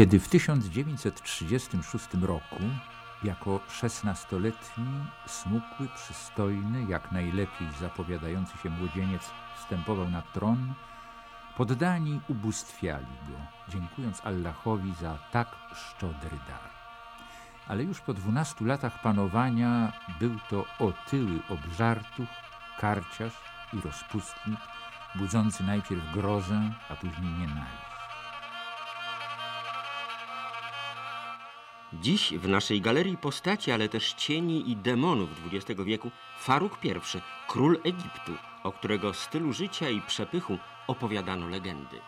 Kiedy w 1936 roku jako szesnastoletni, smukły, przystojny, jak najlepiej zapowiadający się młodzieniec wstępował na tron, poddani ubóstwiali go, dziękując Allahowi za tak szczodry dar. Ale już po dwunastu latach panowania był to otyły obżartuch, karciarz i rozpustnik, budzący najpierw grozę, a później nienawiść. Dziś w naszej galerii postaci, ale też cieni i demonów XX wieku Faruk I, król Egiptu, o którego stylu życia i przepychu opowiadano legendy.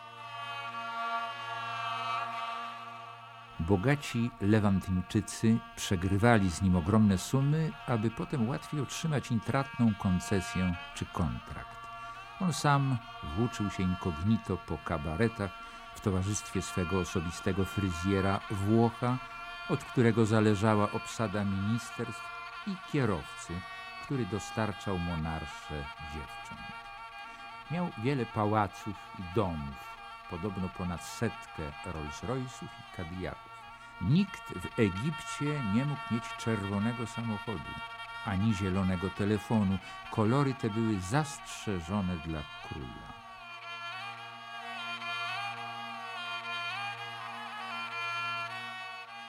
Bogaci Lewantynczycy przegrywali z nim ogromne sumy, aby potem łatwiej otrzymać intratną koncesję czy kontrakt. On sam włóczył się incognito po kabaretach w towarzystwie swego osobistego fryzjera Włocha, od którego zależała obsada ministerstw i kierowcy, który dostarczał monarsze dziewcząt. Miał wiele pałaców i domów, podobno ponad setkę Rolls-Royce'ów i Cadillaców. Nikt w Egipcie nie mógł mieć czerwonego samochodu, ani zielonego telefonu. Kolory te były zastrzeżone dla króla.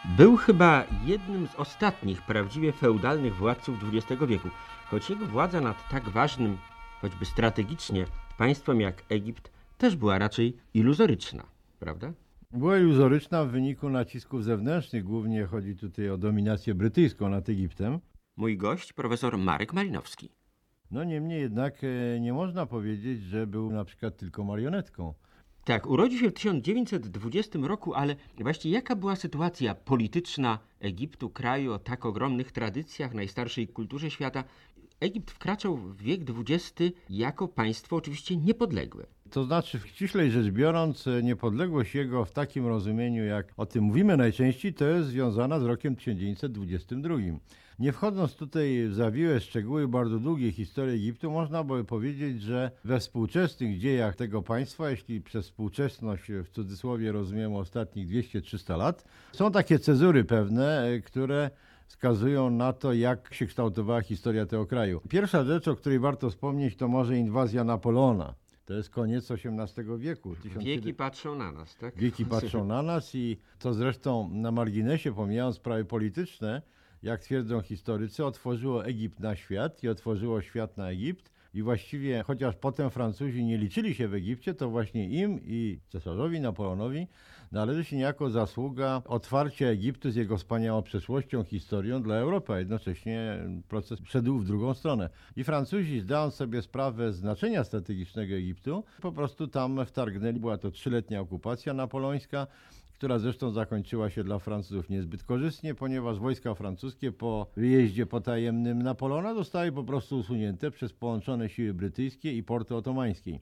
Był chyba jednym z ostatnich prawdziwie feudalnych władców XX wieku, choć jego władza nad tak ważnym, choćby strategicznie, państwem jak Egipt też była raczej iluzoryczna, prawda? Była iluzoryczna w wyniku nacisków zewnętrznych. Głównie chodzi tutaj o dominację brytyjską nad Egiptem. Mój gość, profesor Marek Malinowski. No niemniej jednak e, nie można powiedzieć, że był na przykład tylko marionetką. Tak, urodził się w 1920 roku, ale właściwie jaka była sytuacja polityczna Egiptu, kraju o tak ogromnych tradycjach, najstarszej kulturze świata? Egipt wkraczał w wiek XX jako państwo oczywiście niepodległe. To znaczy, ściślej rzecz biorąc, niepodległość jego w takim rozumieniu, jak o tym mówimy najczęściej, to jest związana z rokiem 1922. Nie wchodząc tutaj w zawiłe szczegóły bardzo długiej historii Egiptu, można by powiedzieć, że we współczesnych dziejach tego państwa, jeśli przez współczesność w cudzysłowie rozumiemy ostatnich 200-300 lat, są takie cezury pewne, e, które wskazują na to, jak się kształtowała historia tego kraju. Pierwsza rzecz, o której warto wspomnieć, to może inwazja Napoleona. To jest koniec XVIII wieku. Wieki patrzą na nas, tak? Wieki patrzą na nas i to zresztą na marginesie, pomijając sprawy polityczne, jak twierdzą historycy, otworzyło Egipt na świat i otworzyło świat na Egipt. I właściwie, chociaż potem Francuzi nie liczyli się w Egipcie, to właśnie im i cesarzowi Napoleonowi należy się niejako zasługa otwarcia Egiptu z jego wspaniałą przeszłością, historią dla Europy, a jednocześnie proces szedł w drugą stronę. I Francuzi, zdając sobie sprawę znaczenia strategicznego Egiptu, po prostu tam wtargnęli. Była to trzyletnia okupacja napoleońska, która zresztą zakończyła się dla Francuzów niezbyt korzystnie, ponieważ wojska francuskie po wyjeździe potajemnym Napoleona zostały po prostu usunięte przez połączone siły brytyjskie i porty otomańskiej.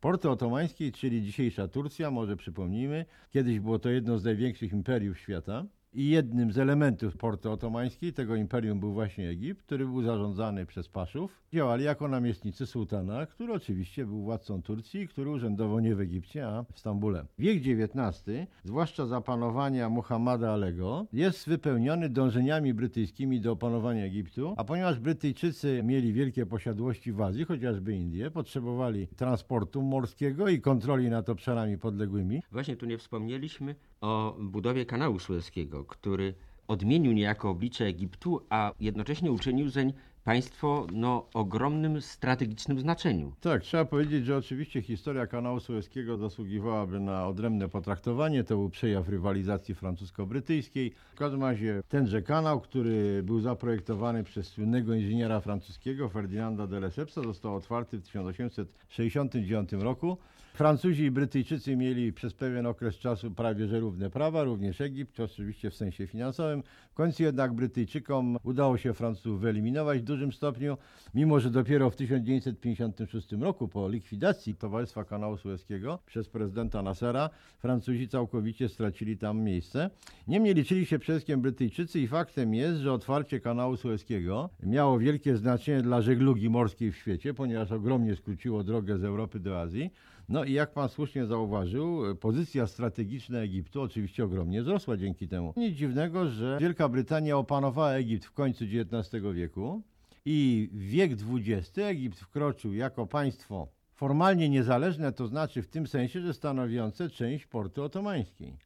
Porty otomańskiej, czyli dzisiejsza Turcja, może przypomnijmy, kiedyś było to jedno z największych imperiów świata. I jednym z elementów porty otomańskiej tego imperium był właśnie Egipt, który był zarządzany przez Paszów. Działali jako namiestnicy sułtana, który oczywiście był władcą Turcji, który urzędował nie w Egipcie, a w Stambule. Wiek XIX, zwłaszcza za panowania Muhammada Alego, jest wypełniony dążeniami brytyjskimi do opanowania Egiptu, a ponieważ Brytyjczycy mieli wielkie posiadłości w Azji, chociażby Indie, potrzebowali transportu morskiego i kontroli nad obszarami podległymi. Właśnie tu nie wspomnieliśmy o budowie kanału sueskiego, który odmienił niejako oblicze Egiptu, a jednocześnie uczynił zeń państwo no, ogromnym strategicznym znaczeniu. Tak, trzeba powiedzieć, że oczywiście historia kanału sueskiego zasługiwałaby na odrębne potraktowanie. To był przejaw rywalizacji francusko-brytyjskiej. W każdym razie tenże kanał, który był zaprojektowany przez słynnego inżyniera francuskiego Ferdinanda de Lessepsa, został otwarty w 1869 roku. Francuzi i Brytyjczycy mieli przez pewien okres czasu prawie że równe prawa, również Egipt, oczywiście w sensie finansowym. W końcu jednak Brytyjczykom udało się Francuzów wyeliminować w dużym stopniu, mimo że dopiero w 1956 roku po likwidacji Towarzystwa Kanału Sueskiego przez prezydenta Nassera Francuzi całkowicie stracili tam miejsce. Niemniej liczyli się przede wszystkim Brytyjczycy i faktem jest, że otwarcie kanału sueskiego miało wielkie znaczenie dla żeglugi morskiej w świecie, ponieważ ogromnie skróciło drogę z Europy do Azji. No i jak pan słusznie zauważył, pozycja strategiczna Egiptu oczywiście ogromnie wzrosła dzięki temu. Nic dziwnego, że Wielka Brytania opanowała Egipt w końcu XIX wieku i wiek XX Egipt wkroczył jako państwo formalnie niezależne, to znaczy w tym sensie, że stanowiące część portu otomańskiej.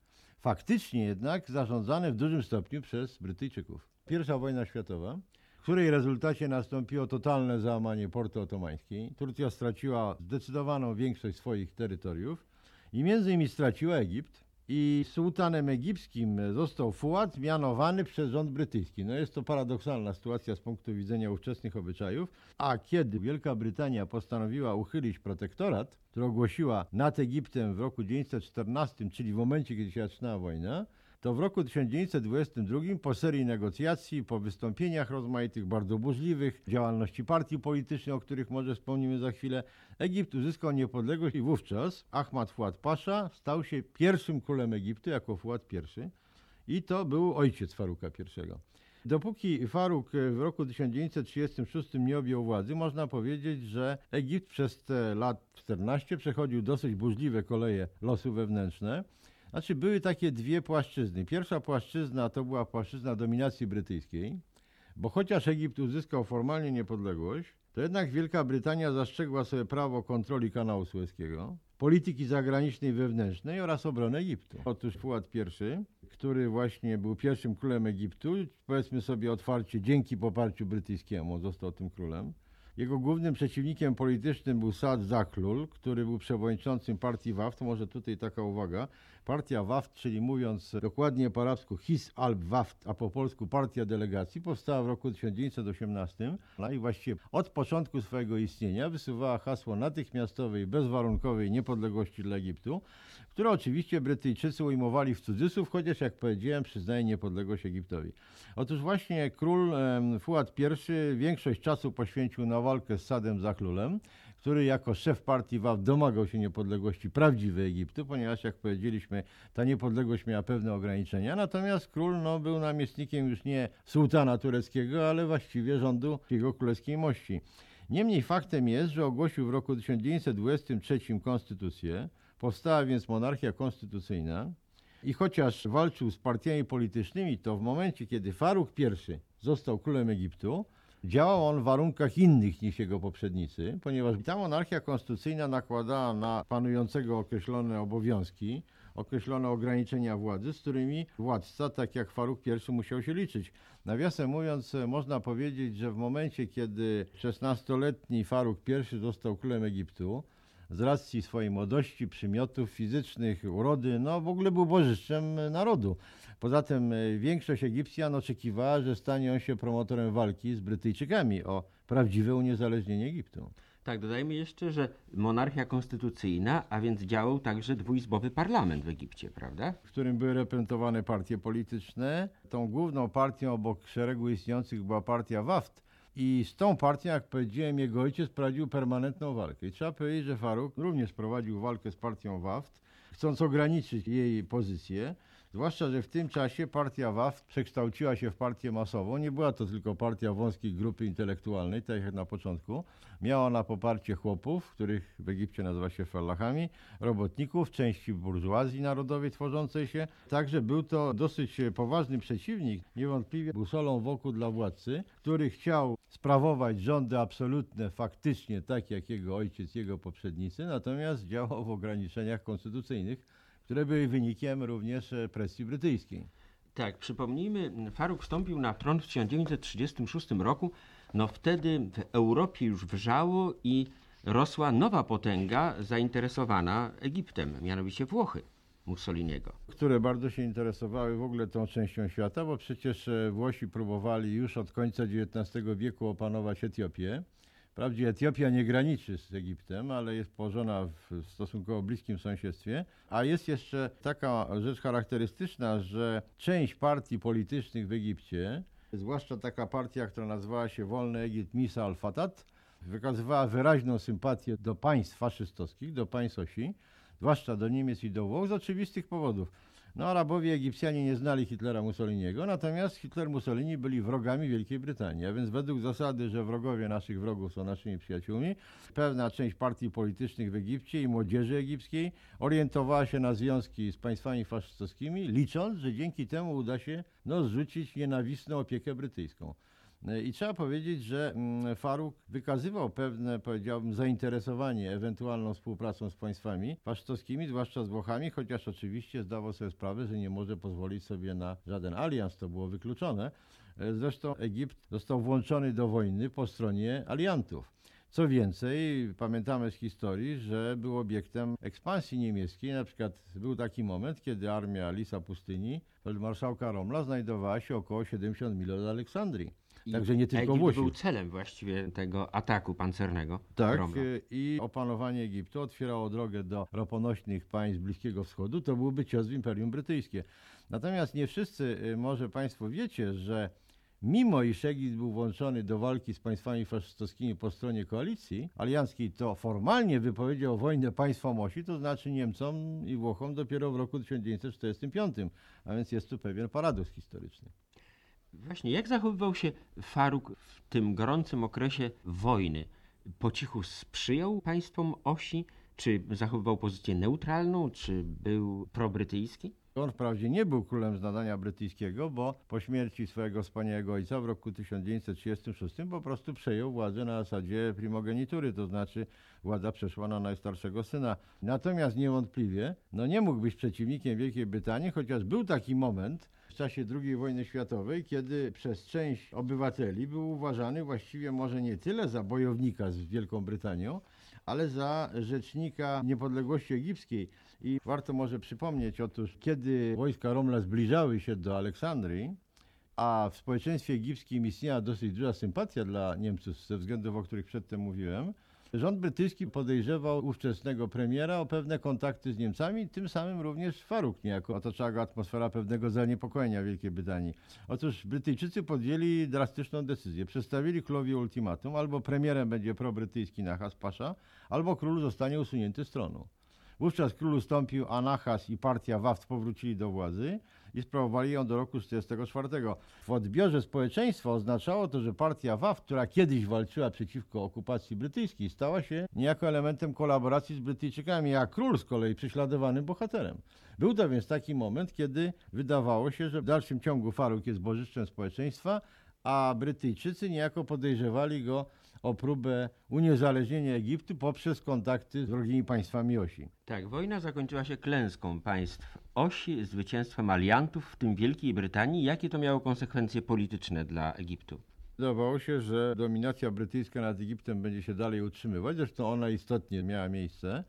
Faktycznie jednak zarządzane w dużym stopniu przez Brytyjczyków. Pierwsza wojna światowa której rezultacie nastąpiło totalne załamanie portu otomańskiej. Turcja straciła zdecydowaną większość swoich terytoriów i między innymi straciła Egipt i sułtanem egipskim został Fuad mianowany przez rząd brytyjski. No jest to paradoksalna sytuacja z punktu widzenia ówczesnych obyczajów, a kiedy Wielka Brytania postanowiła uchylić protektorat, który ogłosiła nad Egiptem w roku 1914, czyli w momencie, kiedy się zaczynała wojna, to w roku 1922 po serii negocjacji, po wystąpieniach rozmaitych, bardzo burzliwych, działalności partii politycznej, o których może wspomnimy za chwilę, Egipt uzyskał niepodległość i wówczas Ahmad Fuad Pasza stał się pierwszym królem Egiptu jako Fuad I i to był ojciec Faruka I. Dopóki Faruk w roku 1936 nie objął władzy, można powiedzieć, że Egipt przez te lat 14 przechodził dosyć burzliwe koleje losu wewnętrzne. Znaczy były takie dwie płaszczyzny. Pierwsza płaszczyzna to była płaszczyzna dominacji brytyjskiej, bo chociaż Egipt uzyskał formalnie niepodległość, to jednak Wielka Brytania zastrzegła sobie prawo kontroli kanału Suezkiego, polityki zagranicznej wewnętrznej oraz obrony Egiptu. Otóż Fuad I, który właśnie był pierwszym królem Egiptu, powiedzmy sobie otwarcie, dzięki poparciu brytyjskiemu został tym królem, jego głównym przeciwnikiem politycznym był Saad Zaklul, który był przewodniczącym partii WAFT. Może tutaj taka uwaga. Partia WAFT, czyli mówiąc dokładnie po arabsku His al-Waft, a po polsku Partia Delegacji, powstała w roku 1918 no i właściwie od początku swojego istnienia wysuwała hasło natychmiastowej, bezwarunkowej niepodległości dla Egiptu, które oczywiście Brytyjczycy ujmowali w cudzysłów, chociaż jak powiedziałem przyznaje niepodległość Egiptowi. Otóż właśnie król Fuad I większość czasu poświęcił na walkę z Sadem Zaklulem, który jako szef partii WAW domagał się niepodległości prawdziwej Egiptu, ponieważ jak powiedzieliśmy, ta niepodległość miała pewne ograniczenia, natomiast król no, był namiestnikiem już nie sułtana tureckiego, ale właściwie rządu jego królewskiej mości. Niemniej faktem jest, że ogłosił w roku 1923 konstytucję, powstała więc monarchia konstytucyjna. I chociaż walczył z partiami politycznymi, to w momencie, kiedy Faruk I został królem Egiptu, Działał on w warunkach innych niż jego poprzednicy, ponieważ ta monarchia konstytucyjna nakładała na panującego określone obowiązki, określone ograniczenia władzy, z którymi władca, tak jak Faruk I, musiał się liczyć. Nawiasem mówiąc, można powiedzieć, że w momencie, kiedy 16-letni Faruk I został królem Egiptu, z racji swojej młodości, przymiotów fizycznych, urody, no w ogóle był bożyszczem narodu. Poza tym e, większość Egipcjan oczekiwała, że stanie on się promotorem walki z Brytyjczykami o prawdziwe uniezależnienie Egiptu. Tak, dodajmy jeszcze, że monarchia konstytucyjna, a więc działał także dwuizbowy parlament w Egipcie, prawda? W którym były reprezentowane partie polityczne. Tą główną partią obok szeregu istniejących była partia WAFT, i z tą partią, jak powiedziałem, jego ojciec prowadził permanentną walkę. I trzeba powiedzieć, że Faruk również prowadził walkę z partią WAFT, chcąc ograniczyć jej pozycję. Zwłaszcza, że w tym czasie partia WAF przekształciła się w partię masową. Nie była to tylko partia wąskiej grupy intelektualnej, tak jak na początku. Miała ona poparcie chłopów, których w Egipcie nazywa się fallahami, robotników, części burżuazji narodowej tworzącej się. Także był to dosyć poważny przeciwnik, niewątpliwie busolą wokół dla władcy, który chciał sprawować rządy absolutne faktycznie tak jak jego ojciec, jego poprzednicy, natomiast działał w ograniczeniach konstytucyjnych które były wynikiem również e, presji brytyjskiej. Tak, przypomnijmy, Faruk wstąpił na tron w 1936 roku. No wtedy w Europie już wrzało i rosła nowa potęga zainteresowana Egiptem, mianowicie Włochy Mussoliniego. Które bardzo się interesowały w ogóle tą częścią świata, bo przecież e, Włosi próbowali już od końca XIX wieku opanować Etiopię. Wprawdzie Etiopia nie graniczy z Egiptem, ale jest położona w stosunkowo bliskim sąsiedztwie. A jest jeszcze taka rzecz charakterystyczna, że część partii politycznych w Egipcie, zwłaszcza taka partia, która nazywała się Wolny Egipt Misa al-Fatat, wykazywała wyraźną sympatię do państw faszystowskich, do państw osi, zwłaszcza do Niemiec i do Włoch z oczywistych powodów No Arabowie Egipcjanie nie znali Hitlera Mussoliniego, natomiast Hitler Mussolini byli wrogami Wielkiej Brytanii, a więc według zasady, że wrogowie naszych wrogów są naszymi przyjaciółmi, pewna część partii politycznych w Egipcie i młodzieży egipskiej orientowała się na związki z państwami faszystowskimi, licząc, że dzięki temu uda się no, zrzucić nienawistną opiekę brytyjską. I trzeba powiedzieć, że mm, Faruk wykazywał pewne, powiedziałbym, zainteresowanie ewentualną współpracą z państwami faszystowskimi, zwłaszcza z Włochami, chociaż oczywiście zdawał sobie sprawę, że nie może pozwolić sobie na żaden alians, to było wykluczone. Zresztą Egipt został włączony do wojny po stronie aliantów. Co więcej, pamiętamy z historii, że był obiektem ekspansji niemieckiej. Na przykład był taki moment, kiedy armia Lisa Pustyni, feldmarszałka Romla, znajdowała się około 70 mil od Aleksandrii. I Także nie tylko Egipt Włosi. był celem właściwie tego ataku pancernego. Tak, Romla. i opanowanie Egiptu otwierało drogę do roponośnych państw Bliskiego Wschodu. To byłby cios w Imperium Brytyjskie. Natomiast nie wszyscy, y, może Państwo wiecie, że mimo iż Egipt był włączony do walki z państwami faszystowskimi po stronie koalicji alianckiej, to formalnie wypowiedział wojnę państwom osi, to znaczy Niemcom i Włochom dopiero w roku 1945. A więc jest tu pewien paradoks historyczny. Właśnie, jak zachowywał się Faruk w tym gorącym okresie wojny? Po cichu sprzyjał państwom osi? Czy zachowywał pozycję neutralną? Czy był probrytyjski? On wprawdzie nie był królem z nadania brytyjskiego, bo po śmierci swojego wspaniałego ojca w roku 1936 po prostu przejął władzę na zasadzie primogenitury, to znaczy władza przeszła na najstarszego syna. Natomiast niewątpliwie no nie mógł być przeciwnikiem Wielkiej Brytanii, chociaż był taki moment w czasie II wojny światowej, kiedy przez część obywateli był uważany właściwie może nie tyle za bojownika z Wielką Brytanią, ale za rzecznika niepodległości egipskiej. I warto może przypomnieć, otóż kiedy wojska Romla zbliżały się do Aleksandrii, a w społeczeństwie egipskim istniała dosyć duża sympatia dla Niemców ze względów, o których przedtem mówiłem, rząd brytyjski podejrzewał ówczesnego premiera o pewne kontakty z Niemcami, tym samym również Faruk niejako otaczała go atmosfera pewnego zaniepokojenia Wielkiej Brytanii. Otóż Brytyjczycy podjęli drastyczną decyzję. Przedstawili królowi ultimatum, albo premierem będzie probrytyjski Nahas Pasza, albo król zostanie usunięty z tronu. Wówczas król ustąpił, a Nahas i partia Waft powrócili do władzy i sprawowali ją do roku 1944. W odbiorze społeczeństwa oznaczało to, że partia Waft, która kiedyś walczyła przeciwko okupacji brytyjskiej, stała się niejako elementem kolaboracji z Brytyjczykami, a król z kolei prześladowanym bohaterem. Był to więc taki moment, kiedy wydawało się, że w dalszym ciągu Faruk jest bożyszczem społeczeństwa, a Brytyjczycy niejako podejrzewali go o próbę uniezależnienia Egiptu poprzez kontakty z wrogimi państwami osi. Tak, wojna zakończyła się klęską państw osi, zwycięstwem aliantów, w tym Wielkiej Brytanii. Jakie to miało konsekwencje polityczne dla Egiptu? Wydawało się, że dominacja brytyjska nad Egiptem będzie się dalej utrzymywać, zresztą ona istotnie miała miejsce,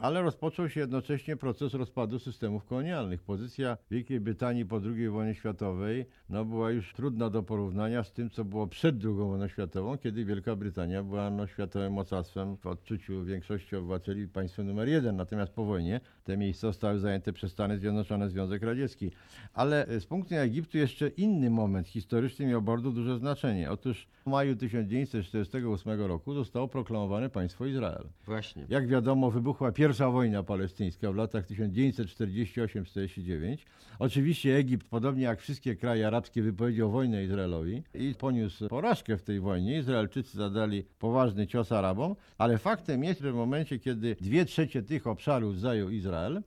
ale rozpoczął się jednocześnie proces rozpadu systemów kolonialnych. Pozycja Wielkiej Brytanii po II wojnie światowej no, była już trudna do porównania z tym, co było przed II wojną światową, kiedy Wielka Brytania była no, światowym mocarstwem w odczuciu większości obywateli państwem numer jeden. Natomiast po wojnie te miejsca zostały zajęte przez Stany Zjednoczone, Związek Radziecki. Ale z punktu widzenia Egiptu jeszcze inny moment historyczny miał bardzo duże znaczenie. Otóż w maju 1948 roku zostało proklamowane państwo Izrael. Właśnie. Jak wiadomo, wybuchła pierwsza wojna palestyńska w latach 1948-49. Oczywiście Egipt, podobnie jak wszystkie kraje arabskie, wypowiedział wojnę Izraelowi i poniósł porażkę w tej wojnie. Izraelczycy zadali poważny cios Arabom, ale faktem jest, że w momencie, kiedy dwie trzecie tych obszarów zajął Izrael,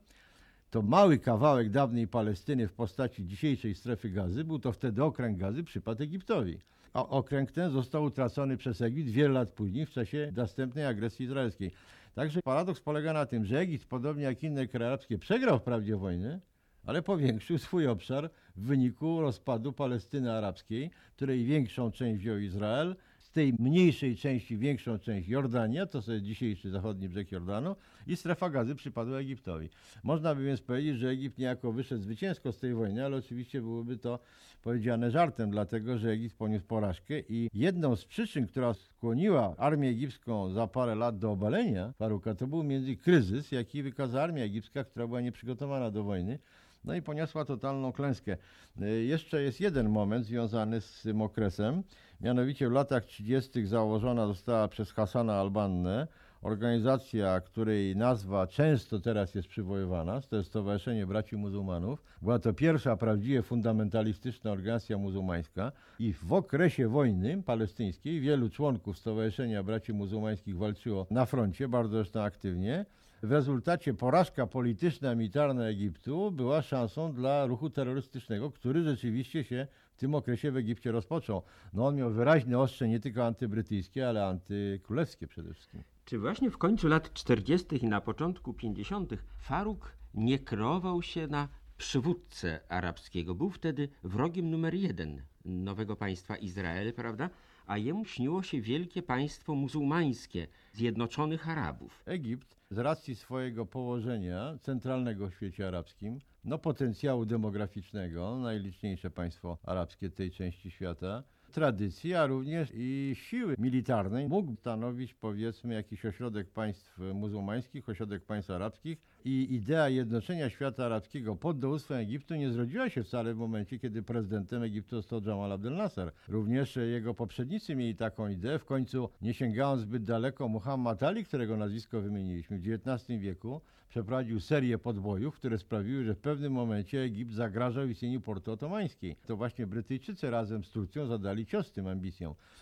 to mały kawałek dawnej Palestyny w postaci dzisiejszej strefy gazy był to wtedy okręg gazy, przypadł Egiptowi. A okręg ten został utracony przez Egipt wiele lat później w czasie następnej agresji izraelskiej. Także paradoks polega na tym, że Egipt, podobnie jak inne kraje arabskie, przegrał wprawdzie wojnę, ale powiększył swój obszar w wyniku rozpadu Palestyny Arabskiej, której większą część wziął Izrael, tej mniejszej części większą część Jordania, to jest dzisiejszy zachodni brzeg Jordanu i strefa gazy przypadła Egiptowi. Można by więc powiedzieć, że Egipt niejako wyszedł zwycięsko z tej wojny, ale oczywiście byłoby to powiedziane żartem, dlatego że Egipt poniósł porażkę i jedną z przyczyn, która skłoniła armię egipską za parę lat do obalenia Faruka, to był między kryzys, jaki wykazała armia egipska, która była nieprzygotowana do wojny, no i poniosła totalną klęskę. Y, Jeszcze jest jeden moment związany z tym okresem. Mianowicie w latach 30. założona została przez Hasana al-Bannę organizacja, której nazwa często teraz jest przywoływana, to jest Stowarzyszenie Braci Muzułmanów. Była to pierwsza prawdziwie fundamentalistyczna organizacja muzułmańska i w okresie wojny palestyńskiej wielu członków Stowarzyszenia Braci Muzułmańskich walczyło na froncie, bardzo zresztą aktywnie. W rezultacie porażka polityczna, militarna Egiptu była szansą dla ruchu terrorystycznego, który rzeczywiście się tym okresie w Egipcie rozpoczął. No on miał wyraźne ostrze nie tylko antybrytyjskie, ale antykrólewskie przede wszystkim. Czy właśnie w końcu lat 40. i na początku 50. Faruk nie kreował się na przywódcę arabskiego? Był wtedy wrogiem numer jeden nowego państwa Izrael, prawda? A jemu śniło się wielkie państwo muzułmańskie Zjednoczonych Arabów. Egipt z racji swojego położenia centralnego w świecie arabskim, no potencjału demograficznego, najliczniejsze państwo arabskie tej części świata, tradycji, a również i siły militarnej mógł stanowić powiedzmy jakiś ośrodek państw muzułmańskich, ośrodek państw arabskich i idea jednoczenia świata arabskiego pod dowództwem Egiptu nie zrodziła się wcale w momencie, kiedy prezydentem Egiptu został Jamal Abdel Nasser. Również jego poprzednicy mieli taką ideę, w końcu nie sięgając zbyt daleko, Muhammad Ali, którego nazwisko wymieniliśmy w XIX wieku, przeprowadził serię podbojów, które sprawiły, że w pewnym momencie Egipt zagrażał istnieniu portu otomańskiej. To właśnie Brytyjczycy razem z Turcją zadali cios tym ambicjom.